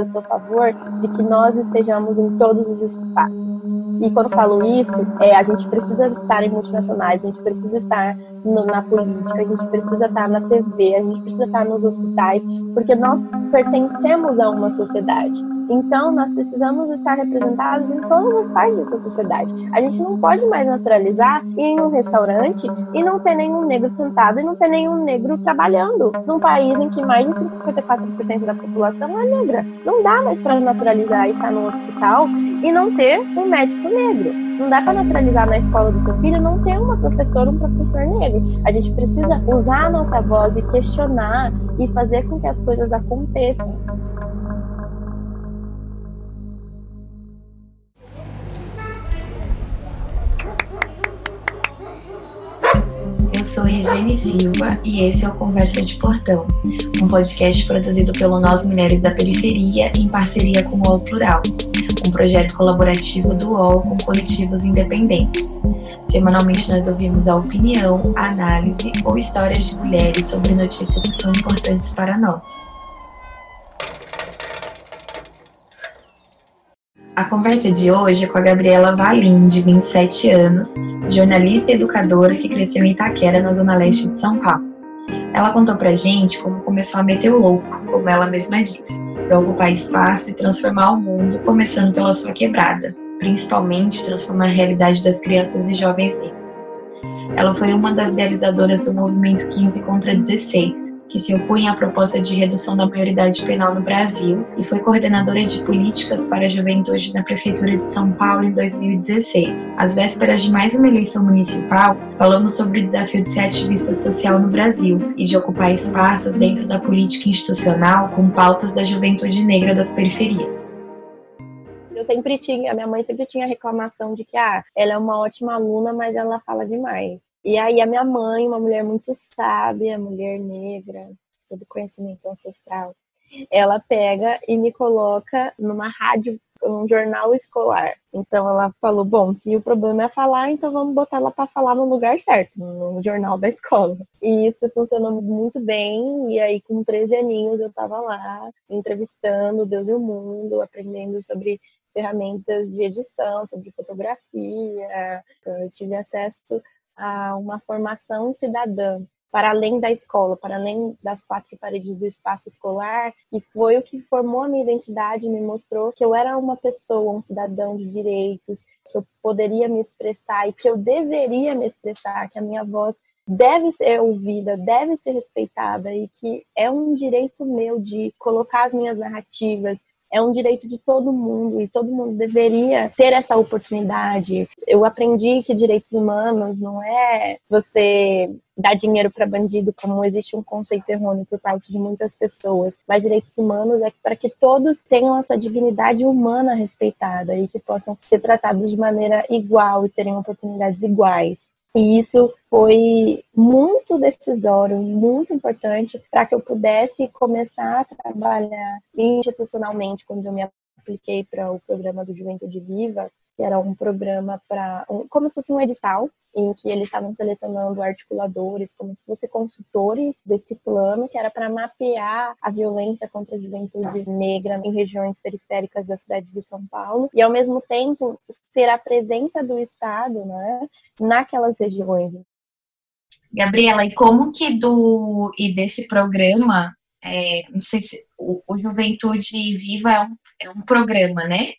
eu sou a favor de que nós estejamos em todos os espaços. E quando falo isso, é, a gente precisa estar em multinacionais, a gente precisa estar no, na política, a gente precisa estar na TV, a gente precisa estar nos hospitais, porque nós pertencemos a uma sociedade. Então, nós precisamos estar representados em todas as partes dessa sociedade. A gente não pode mais naturalizar ir em um restaurante e não ter nenhum negro sentado e não ter nenhum negro trabalhando num país em que mais de 54% da população é negra. Não dá mais para naturalizar estar no hospital e não ter um médico negro. Não dá para naturalizar na escola do seu filho não ter uma professora, um professor negro. A gente precisa usar a nossa voz e questionar e fazer com que as coisas aconteçam. Eu sou Regiane Silva e esse é o Conversa de Portão, um podcast produzido pelo Nós Mulheres da Periferia em parceria com o UOL Plural, um projeto colaborativo do UOL com coletivos independentes. Semanalmente nós ouvimos a opinião, análise ou histórias de mulheres sobre notícias que são importantes para nós. A conversa de hoje é com a Gabriela Valim, de 27 anos, jornalista e educadora que cresceu em Itaquera, na zona leste de São Paulo. Ela contou pra gente como começou a meter o louco, como ela mesma diz, para ocupar espaço e transformar o mundo, começando pela sua quebrada, principalmente transformar a realidade das crianças e jovens negros. Ela foi uma das idealizadoras do movimento 15 contra 16, que se opunha à proposta de redução da maioridade penal no Brasil, e foi coordenadora de políticas para a juventude na Prefeitura de São Paulo em 2016. Às vésperas de mais uma eleição municipal, falamos sobre o desafio de ser ativista social no Brasil e de ocupar espaços dentro da política institucional com pautas da juventude negra das periferias eu sempre tinha, a minha mãe sempre tinha reclamação de que ah, ela é uma ótima aluna, mas ela fala demais. E aí a minha mãe, uma mulher muito sábia, mulher negra, todo conhecimento ancestral, ela pega e me coloca numa rádio, num jornal escolar. Então ela falou: bom, se o problema é falar, então vamos botar ela para falar no lugar certo, no jornal da escola. E isso funcionou muito bem. E aí, com 13 aninhos, eu estava lá entrevistando Deus e o mundo, aprendendo sobre ferramentas de edição, sobre fotografia. Eu tive acesso a uma formação cidadã para além da escola, para além das quatro paredes do espaço escolar, e foi o que formou a minha identidade, me mostrou que eu era uma pessoa, um cidadão de direitos, que eu poderia me expressar e que eu deveria me expressar, que a minha voz deve ser ouvida, deve ser respeitada e que é um direito meu de colocar as minhas narrativas, é um direito de todo mundo e todo mundo deveria ter essa oportunidade. Eu aprendi que direitos humanos não é você dar dinheiro para bandido, como existe um conceito errôneo por parte de muitas pessoas. Mas direitos humanos é para que todos tenham a sua dignidade humana respeitada e que possam ser tratados de maneira igual e terem oportunidades iguais. E isso foi muito decisório, muito importante para que eu pudesse começar a trabalhar institucionalmente quando eu me apliquei para o programa do Juventude Viva, que era um programa para um, como se fosse um edital em que eles estavam selecionando articuladores, como se fossem consultores desse plano, que era para mapear a violência contra a juventude negra em regiões periféricas da cidade de São Paulo, e ao mesmo tempo ser a presença do Estado né, naquelas regiões. Gabriela, e como que do e desse programa, é, não sei se o, o Juventude Viva é um, é um programa, né?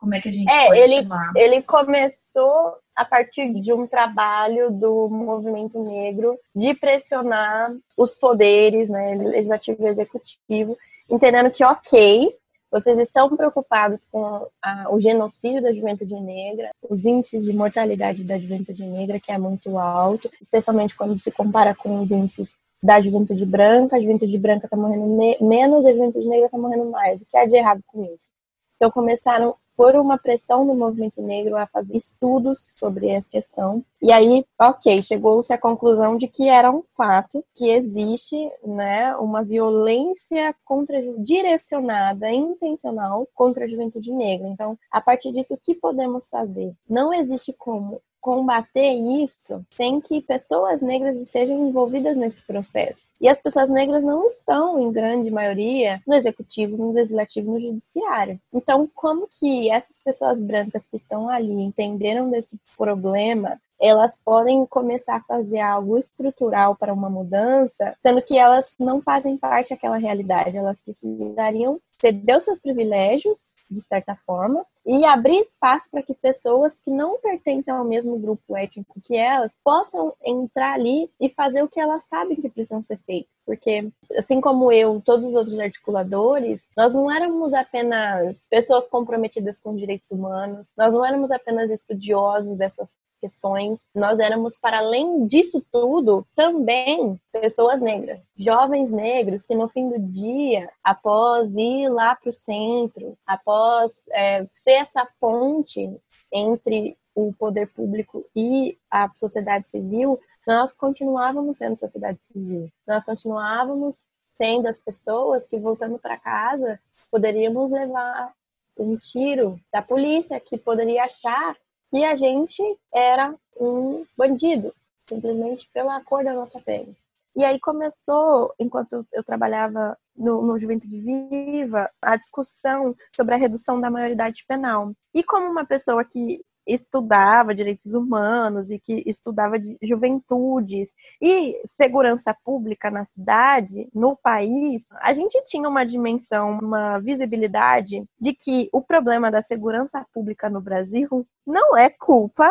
Como é que a gente é, pode ele, chamar? Ele começou a partir de um trabalho do movimento negro de pressionar os poderes, né, legislativo e executivo, entendendo que, ok, vocês estão preocupados com a, o genocídio da juventude negra, os índices de mortalidade da juventude negra, que é muito alto, especialmente quando se compara com os índices da juventude branca. A juventude branca está morrendo me menos, a juventude negra está morrendo mais. O que há de errado com isso? Então começaram por uma pressão do movimento negro a fazer estudos sobre essa questão. E aí, ok, chegou-se à conclusão de que era um fato que existe né, uma violência contra, direcionada, intencional contra a juventude negra. Então, a partir disso, o que podemos fazer? Não existe como combater isso sem que pessoas negras estejam envolvidas nesse processo. E as pessoas negras não estão, em grande maioria, no executivo, no legislativo, no judiciário. Então, como que essas pessoas brancas que estão ali entenderam desse problema elas podem começar a fazer algo estrutural para uma mudança, sendo que elas não fazem parte daquela realidade. Elas precisariam ceder os seus privilégios, de certa forma, e abrir espaço para que pessoas que não pertencem ao mesmo grupo étnico que elas possam entrar ali e fazer o que elas sabem que precisam ser feito. Porque, assim como eu, todos os outros articuladores, nós não éramos apenas pessoas comprometidas com direitos humanos, nós não éramos apenas estudiosos dessas questões. Nós éramos, para além disso tudo, também pessoas negras, jovens negros que no fim do dia, após ir lá para o centro, após é, ser essa ponte entre o poder público e a sociedade civil, nós continuávamos sendo sociedade civil. Nós continuávamos sendo as pessoas que, voltando para casa, poderíamos levar um tiro da polícia, que poderia achar que a gente era um bandido, simplesmente pela cor da nossa pele. E aí começou, enquanto eu trabalhava no, no Juventude Viva, a discussão sobre a redução da maioridade penal. E como uma pessoa que estudava direitos humanos e que estudava de juventudes e segurança pública na cidade, no país, a gente tinha uma dimensão, uma visibilidade de que o problema da segurança pública no Brasil não é culpa,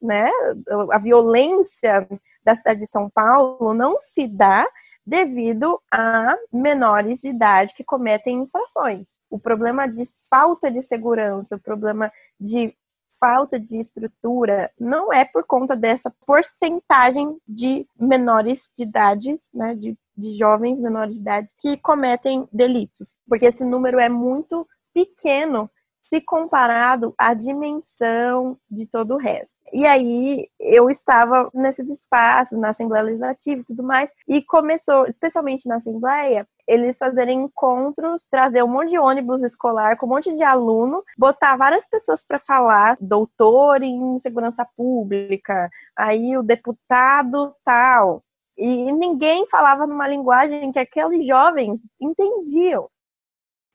né? A violência da cidade de São Paulo não se dá devido a menores de idade que cometem infrações. O problema de falta de segurança, o problema de falta de estrutura não é por conta dessa porcentagem de menores de idades, né, de, de jovens menores de idade que cometem delitos, porque esse número é muito pequeno se comparado à dimensão de todo o resto. E aí eu estava nesses espaços, na Assembleia Legislativa e tudo mais, e começou, especialmente na Assembleia, eles fazerem encontros, trazer um monte de ônibus escolar com um monte de aluno, botar várias pessoas para falar, doutor em segurança pública, aí o deputado tal. E ninguém falava numa linguagem que aqueles jovens entendiam.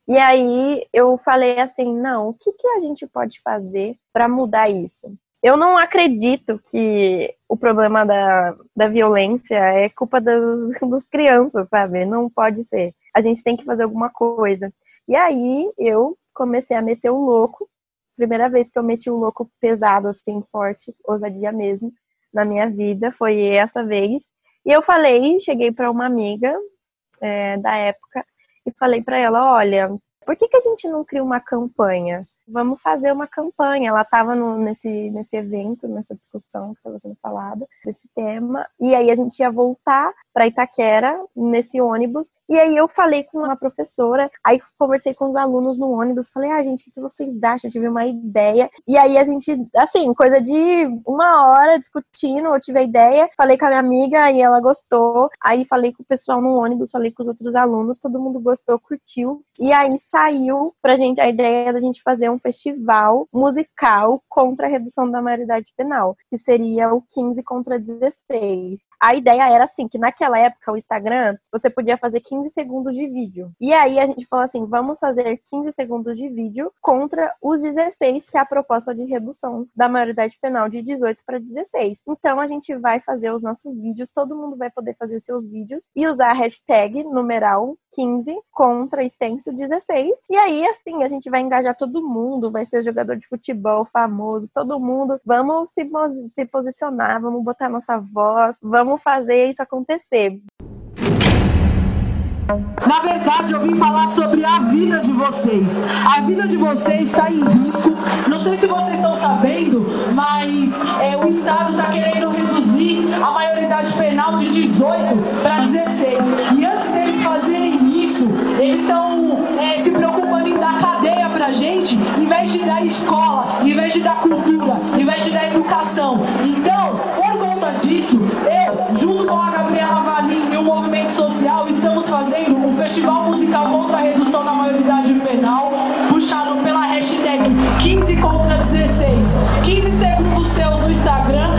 E aí eu falei assim, não, o que, que a gente pode fazer para mudar isso? Eu não acredito que o problema da, da violência é culpa das, das crianças, sabe? Não pode ser. A gente tem que fazer alguma coisa. E aí eu comecei a meter o louco. Primeira vez que eu meti o louco pesado, assim, forte, ousadia mesmo, na minha vida, foi essa vez. E eu falei, cheguei para uma amiga é, da época e falei para ela, olha, por que, que a gente não cria uma campanha? Vamos fazer uma campanha. Ela estava nesse, nesse evento, nessa discussão que estava sendo falada, desse tema. E aí a gente ia voltar para Itaquera, nesse ônibus. E aí eu falei com uma professora, aí conversei com os alunos no ônibus, falei, ah, gente, o que vocês acham? Eu tive uma ideia. E aí a gente, assim, coisa de uma hora discutindo, eu tive a ideia, falei com a minha amiga e ela gostou. Aí falei com o pessoal no ônibus, falei com os outros alunos, todo mundo gostou, curtiu. E aí saiu pra gente a ideia da gente fazer um festival musical contra a redução da maioridade penal, que seria o 15 contra 16. A ideia era assim, que naquela época o Instagram, você podia fazer 15 segundos de vídeo. E aí a gente falou assim, vamos fazer 15 segundos de vídeo contra os 16, que é a proposta de redução da maioridade penal de 18 para 16. Então a gente vai fazer os nossos vídeos, todo mundo vai poder fazer os seus vídeos e usar a hashtag numeral 15 contra extenso 16 e aí, assim, a gente vai engajar todo mundo, vai ser jogador de futebol famoso, todo mundo. Vamos se, se posicionar, vamos botar nossa voz, vamos fazer isso acontecer. Na verdade, eu vim falar sobre a vida de vocês. A vida de vocês está em risco. Não sei se vocês estão sabendo, mas é, o Estado está querendo reduzir a maioridade penal de 18 para 16. E antes deles fazerem isso, eles estão é, se preocupando em dar cadeia pra gente, em vez de dar escola, em vez de dar cultura, em vez de dar educação. Então, por conta disso, eu, junto com a Gabriela Valim e o movimento social, estamos fazendo um festival musical contra a redução da maioridade penal, puxado pela hashtag 15 contra 16. 15 segundos seu no Instagram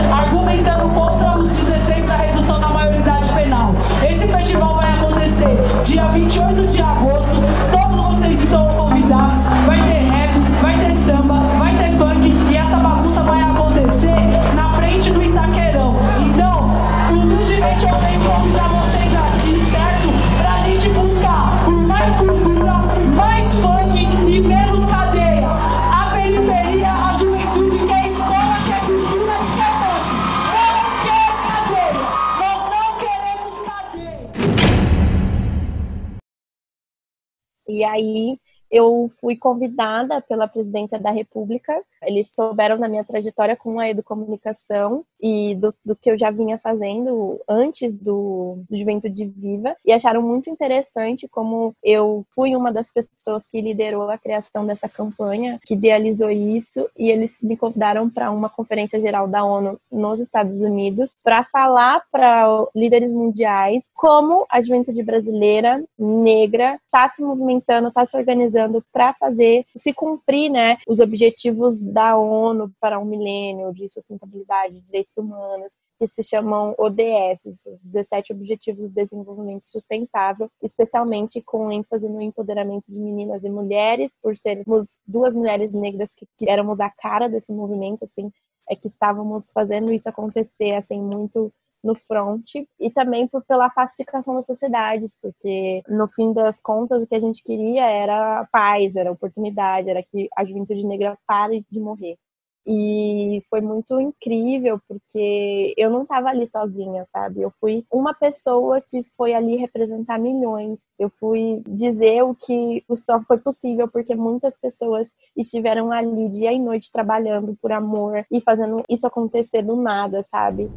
dia 28 de agosto. E aí eu fui convidada pela presidência da República. Eles souberam da minha trajetória com a educomunicação e do, do que eu já vinha fazendo antes do, do Juventude Viva e acharam muito interessante como eu fui uma das pessoas que liderou a criação dessa campanha, que idealizou isso e eles me convidaram para uma conferência geral da ONU nos Estados Unidos para falar para líderes mundiais como a juventude brasileira negra está se movimentando, está se organizando para fazer se cumprir, né, os objetivos da ONU para um milênio de sustentabilidade, de direitos humanos, que se chamam ODS, os 17 Objetivos de Desenvolvimento Sustentável, especialmente com ênfase no empoderamento de meninas e mulheres, por sermos duas mulheres negras que, que éramos a cara desse movimento, assim, é que estávamos fazendo isso acontecer, assim, muito no front e também por, pela pacificação das sociedades, porque no fim das contas o que a gente queria era paz, era oportunidade, era que a juventude negra pare de morrer. E foi muito incrível, porque eu não estava ali sozinha, sabe? Eu fui uma pessoa que foi ali representar milhões. Eu fui dizer o que só foi possível porque muitas pessoas estiveram ali dia e noite trabalhando por amor e fazendo isso acontecer do nada, sabe?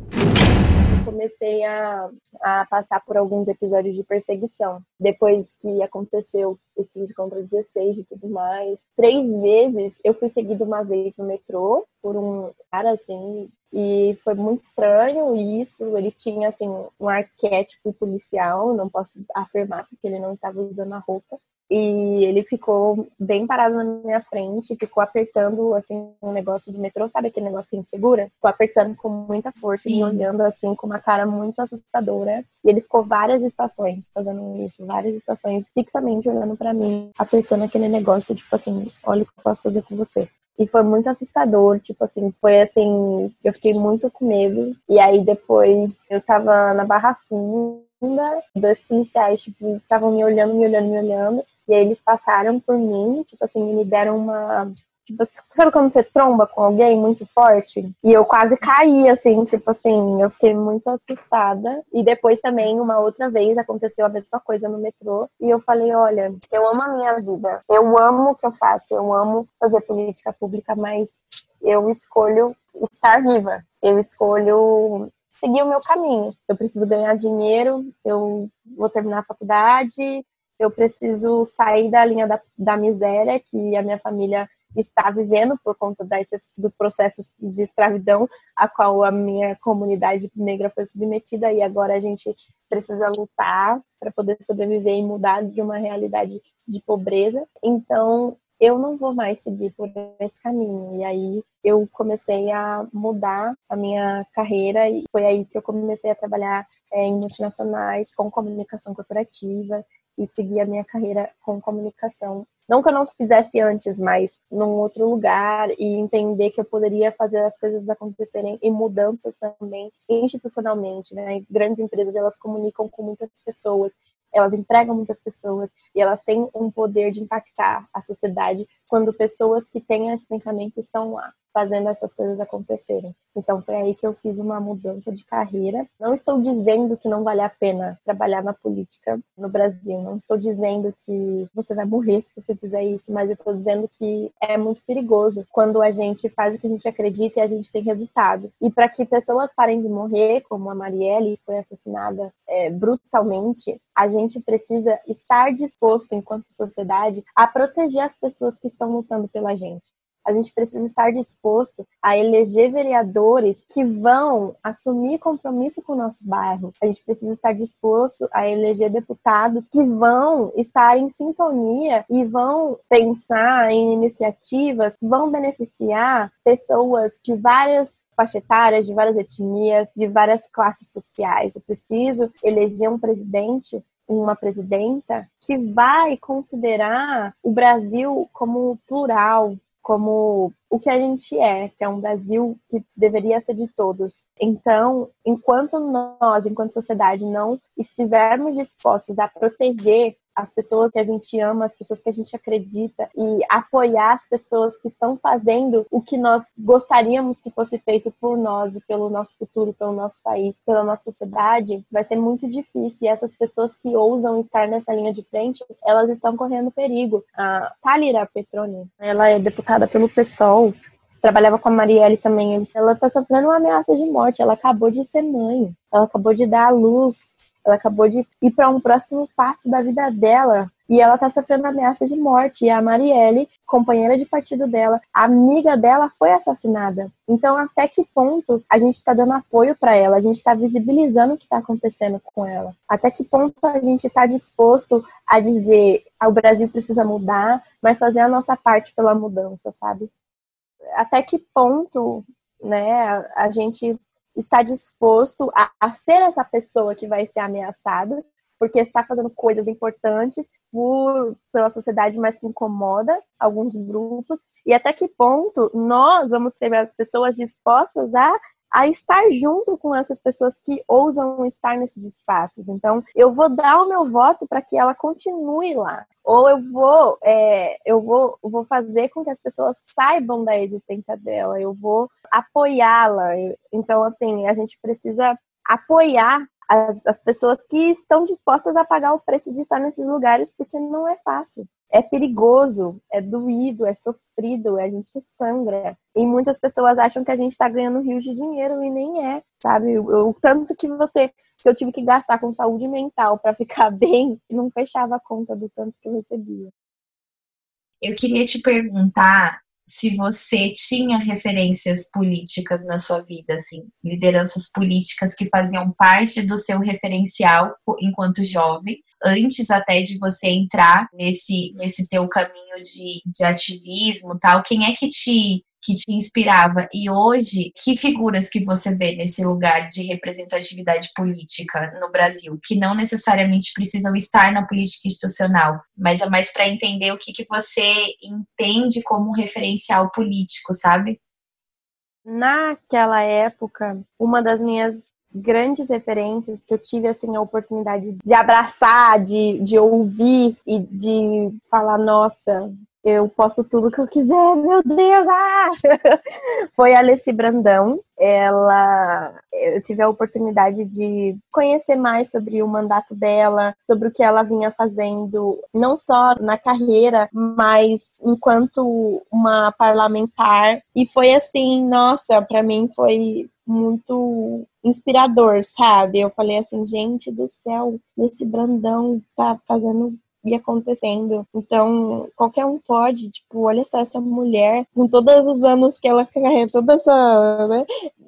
Comecei a, a passar por alguns episódios de perseguição. Depois que aconteceu o 15 contra 16 e tudo mais. Três vezes eu fui seguida uma vez no metrô por um cara assim. E foi muito estranho isso. Ele tinha assim um arquétipo policial, não posso afirmar porque ele não estava usando a roupa e ele ficou bem parado na minha frente, ficou apertando, assim, um negócio do metrô, sabe aquele negócio que a gente segura? Ficou apertando com muita força Sim. e olhando, assim, com uma cara muito assustadora. E ele ficou várias estações fazendo isso, várias estações fixamente olhando para mim, apertando aquele negócio, tipo assim, olha o que eu posso fazer com você. E foi muito assustador, tipo assim, foi assim, eu fiquei muito com medo. E aí depois eu tava na Barra Funda, dois policiais, tipo, estavam me olhando, me olhando, me olhando. E aí eles passaram por mim, tipo assim, me deram uma. Tipo, sabe quando você tromba com alguém muito forte? E eu quase caí, assim, tipo assim, eu fiquei muito assustada. E depois também, uma outra vez, aconteceu a mesma coisa no metrô. E eu falei, olha, eu amo a minha vida. Eu amo o que eu faço, eu amo fazer política pública, mas eu escolho estar viva. Eu escolho seguir o meu caminho. Eu preciso ganhar dinheiro, eu vou terminar a faculdade, eu preciso sair da linha da, da miséria que a minha família está vivendo por conta desses, do processo de escravidão a qual a minha comunidade negra foi submetida e agora a gente precisa lutar para poder sobreviver e mudar de uma realidade de pobreza. Então, eu não vou mais seguir por esse caminho. E aí eu comecei a mudar a minha carreira e foi aí que eu comecei a trabalhar é, em multinacionais com comunicação corporativa e seguir a minha carreira com comunicação. Não que eu não fizesse antes, mas num outro lugar e entender que eu poderia fazer as coisas acontecerem e mudanças também institucionalmente, né? Grandes empresas, elas comunicam com muitas pessoas, elas empregam muitas pessoas e elas têm um poder de impactar a sociedade quando pessoas que têm esse pensamento estão lá fazendo essas coisas acontecerem. Então foi aí que eu fiz uma mudança de carreira. Não estou dizendo que não vale a pena trabalhar na política no Brasil. Não estou dizendo que você vai morrer se você fizer isso, mas eu estou dizendo que é muito perigoso quando a gente faz o que a gente acredita e a gente tem resultado. E para que pessoas parem de morrer, como a Marielle foi assassinada é, brutalmente, a gente precisa estar disposto, enquanto sociedade, a proteger as pessoas que estão lutando pela gente a gente precisa estar disposto a eleger vereadores que vão assumir compromisso com o nosso bairro. A gente precisa estar disposto a eleger deputados que vão estar em sintonia e vão pensar em iniciativas que vão beneficiar pessoas de várias faixa etárias, de várias etnias, de várias classes sociais. Eu preciso eleger um presidente uma presidenta que vai considerar o Brasil como plural, como o que a gente é, que é um Brasil que deveria ser de todos. Então, enquanto nós, enquanto sociedade, não estivermos dispostos a proteger as pessoas que a gente ama, as pessoas que a gente acredita e apoiar as pessoas que estão fazendo o que nós gostaríamos que fosse feito por nós e pelo nosso futuro, pelo nosso país, pela nossa sociedade, vai ser muito difícil. E essas pessoas que ousam estar nessa linha de frente, elas estão correndo perigo. A Thalira Petroni, ela é deputada pelo PSOL, trabalhava com a Marielle também. Ela está sofrendo uma ameaça de morte. Ela acabou de ser mãe. Ela acabou de dar à luz ela acabou de ir para um próximo passo da vida dela e ela tá sofrendo ameaça de morte. E a Marielle, companheira de partido dela, amiga dela, foi assassinada. Então, até que ponto a gente está dando apoio para ela? A gente está visibilizando o que está acontecendo com ela? Até que ponto a gente está disposto a dizer ah, o Brasil precisa mudar, mas fazer a nossa parte pela mudança, sabe? Até que ponto, né, a gente está disposto a, a ser essa pessoa que vai ser ameaçada, porque está fazendo coisas importantes por, pela sociedade, mas que incomoda alguns grupos, e até que ponto nós vamos ser as pessoas dispostas a a estar junto com essas pessoas que ousam estar nesses espaços. Então, eu vou dar o meu voto para que ela continue lá, ou eu vou, é, eu vou, vou fazer com que as pessoas saibam da existência dela, eu vou apoiá-la. Então, assim, a gente precisa apoiar as, as pessoas que estão dispostas a pagar o preço de estar nesses lugares, porque não é fácil é perigoso, é doído, é sofrido, a gente sangra. E muitas pessoas acham que a gente está ganhando rios de dinheiro e nem é, sabe? O, tanto que você que eu tive que gastar com saúde mental para ficar bem, não fechava a conta do tanto que eu recebia. Eu queria te perguntar se você tinha referências políticas na sua vida, assim, lideranças políticas que faziam parte do seu referencial enquanto jovem, antes até de você entrar nesse, nesse teu caminho de, de ativismo tal, quem é que te que te inspirava. E hoje que figuras que você vê nesse lugar de representatividade política no Brasil que não necessariamente precisam estar na política institucional mas é mais para entender o que que você entende como referencial político sabe? Naquela época uma das minhas grandes referências que eu tive assim a oportunidade de abraçar, de, de ouvir e de falar, nossa, eu posso tudo que eu quiser, meu Deus! Ah! Foi a Alessi Brandão. Ela, eu tive a oportunidade de conhecer mais sobre o mandato dela, sobre o que ela vinha fazendo, não só na carreira, mas enquanto uma parlamentar. E foi assim, nossa, para mim foi muito inspirador, sabe? Eu falei assim, gente do céu, esse Brandão tá fazendo e acontecendo. Então, qualquer um pode, tipo, olha só essa mulher, com todos os anos que ela carrega, toda essa, né?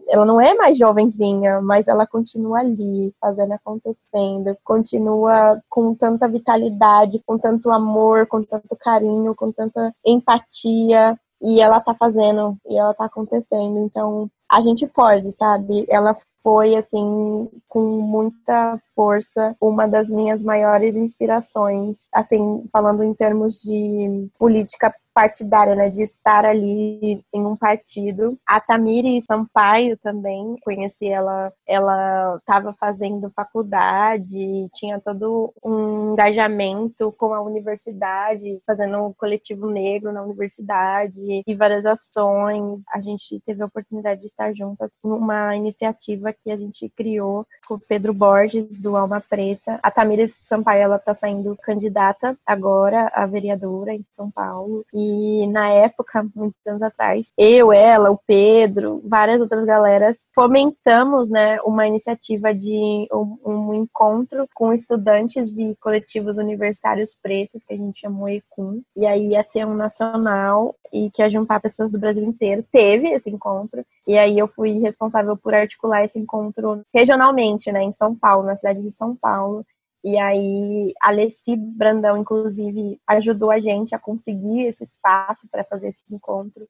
Ela não é mais jovenzinha, mas ela continua ali, fazendo acontecendo, continua com tanta vitalidade, com tanto amor, com tanto carinho, com tanta empatia, e ela tá fazendo, e ela tá acontecendo. Então, a gente pode, sabe? Ela foi, assim, com muita força, uma das minhas maiores inspirações, assim, falando em termos de política partidária, né, de estar ali em um partido. A Tamiri Sampaio também, conheci ela, ela estava fazendo faculdade, tinha todo um engajamento com a universidade, fazendo um coletivo negro na universidade e várias ações. A gente teve a oportunidade de estar juntas numa iniciativa que a gente criou com o Pedro Borges, do Alma Preta. A Tamiri Sampaio, ela está saindo candidata agora a vereadora em São Paulo. E na época, muitos anos atrás, eu, ela, o Pedro, várias outras galeras, fomentamos né, uma iniciativa de um, um encontro com estudantes e coletivos universitários pretos, que a gente chamou ECUM. E aí ia ter um nacional e que ia juntar pessoas do Brasil inteiro. Teve esse encontro. E aí eu fui responsável por articular esse encontro regionalmente, né, em São Paulo, na cidade de São Paulo. E aí, a Alessi Brandão, inclusive, ajudou a gente a conseguir esse espaço para fazer esse encontro.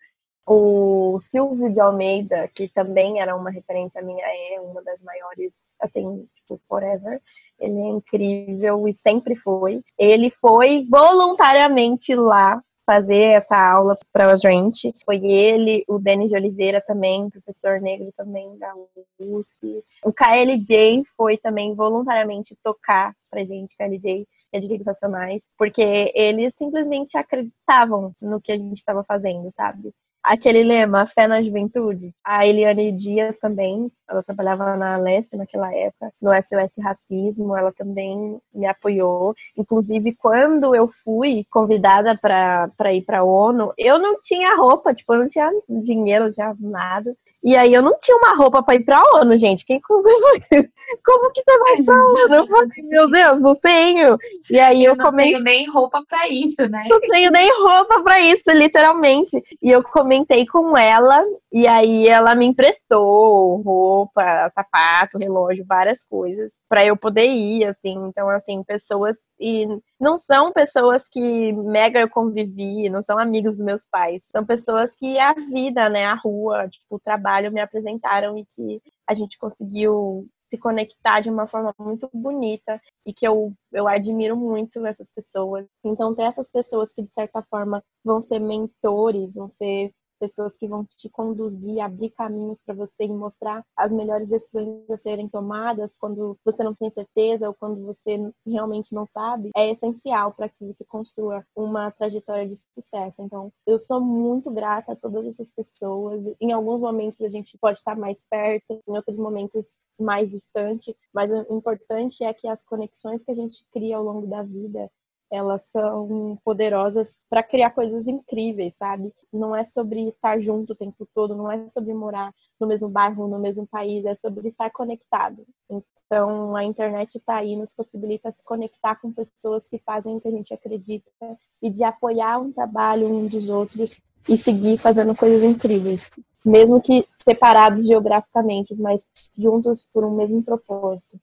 O Silvio de Almeida, que também era uma referência minha, é uma das maiores, assim, tipo, forever. Ele é incrível e sempre foi. Ele foi voluntariamente lá fazer essa aula para a gente. Foi ele, o Denis de Oliveira também, professor negro também da USP. O KLJ foi também voluntariamente tocar pra gente, KLJ, Direitos Nacionais, porque eles simplesmente acreditavam no que a gente estava fazendo, sabe? aquele lema, fé na juventude. A Eliane Dias também, ela trabalhava na Lesp naquela época, no SOS Racismo, ela também me apoiou. Inclusive, quando eu fui convidada para ir para a ONU, eu não tinha roupa, tipo, eu não tinha dinheiro, não tinha nada. E aí eu não tinha uma roupa para ir para a ONU, gente. Quem como, como que você vai para a ONU? Eu falei, meu Deus, não tenho. E aí eu, eu não comentei... tenho nem roupa para isso, né? Não tenho nem roupa para isso, literalmente. E eu comentei com ela e aí ela me emprestou roupa, sapato, relógio, várias coisas para eu poder ir, assim. Então, assim, pessoas e não são pessoas que mega eu convivi, não são amigos dos meus pais, são pessoas que a vida, né, a rua, tipo, o trabalho me apresentaram e que a gente conseguiu se conectar de uma forma muito bonita e que eu, eu admiro muito essas pessoas. Então, ter essas pessoas que, de certa forma, vão ser mentores, vão ser pessoas que vão te conduzir, abrir caminhos para você e mostrar as melhores decisões a serem tomadas quando você não tem certeza ou quando você realmente não sabe, é essencial para que você construa uma trajetória de sucesso. Então, eu sou muito grata a todas essas pessoas. Em alguns momentos a gente pode estar mais perto, em outros momentos mais distante, mas o importante é que as conexões que a gente cria ao longo da vida elas são poderosas para criar coisas incríveis, sabe? Não é sobre estar junto o tempo todo, não é sobre morar no mesmo bairro, no mesmo país, é sobre estar conectado. Então, a internet está aí, nos possibilita se conectar com pessoas que fazem o que a gente acredita e de apoiar um trabalho um dos outros e seguir fazendo coisas incríveis, mesmo que separados geograficamente, mas juntos por um mesmo propósito.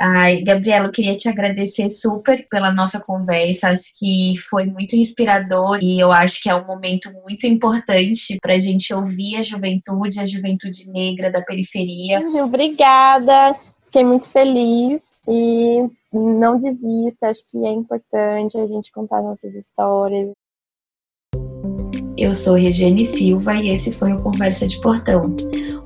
Ai, Gabriela, eu queria te agradecer super pela nossa conversa. Acho que foi muito inspirador e eu acho que é um momento muito importante para a gente ouvir a juventude, a juventude negra da periferia. Obrigada, fiquei muito feliz e não desista. Acho que é importante a gente contar nossas histórias. Eu sou Regiane Silva e esse foi o Conversa de Portão,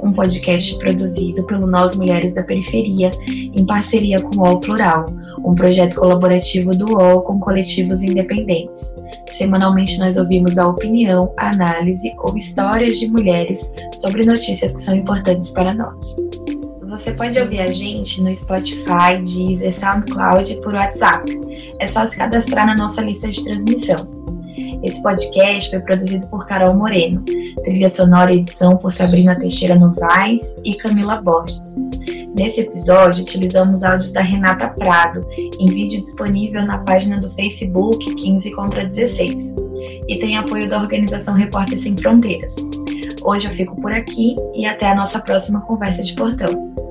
um podcast produzido pelo Nós Mulheres da Periferia em parceria com o UOL Plural, um projeto colaborativo do UOL com coletivos independentes. Semanalmente nós ouvimos a opinião, a análise ou histórias de mulheres sobre notícias que são importantes para nós. Você pode ouvir a gente no Spotify, Deezer, SoundCloud e por WhatsApp. É só se cadastrar na nossa lista de transmissão. Esse podcast foi produzido por Carol Moreno, trilha sonora e edição por Sabrina Teixeira Novaes e Camila Borges. Nesse episódio, utilizamos áudios da Renata Prado, em vídeo disponível na página do Facebook 15 contra 16, e tem apoio da organização Repórter Sem Fronteiras. Hoje eu fico por aqui e até a nossa próxima conversa de portão.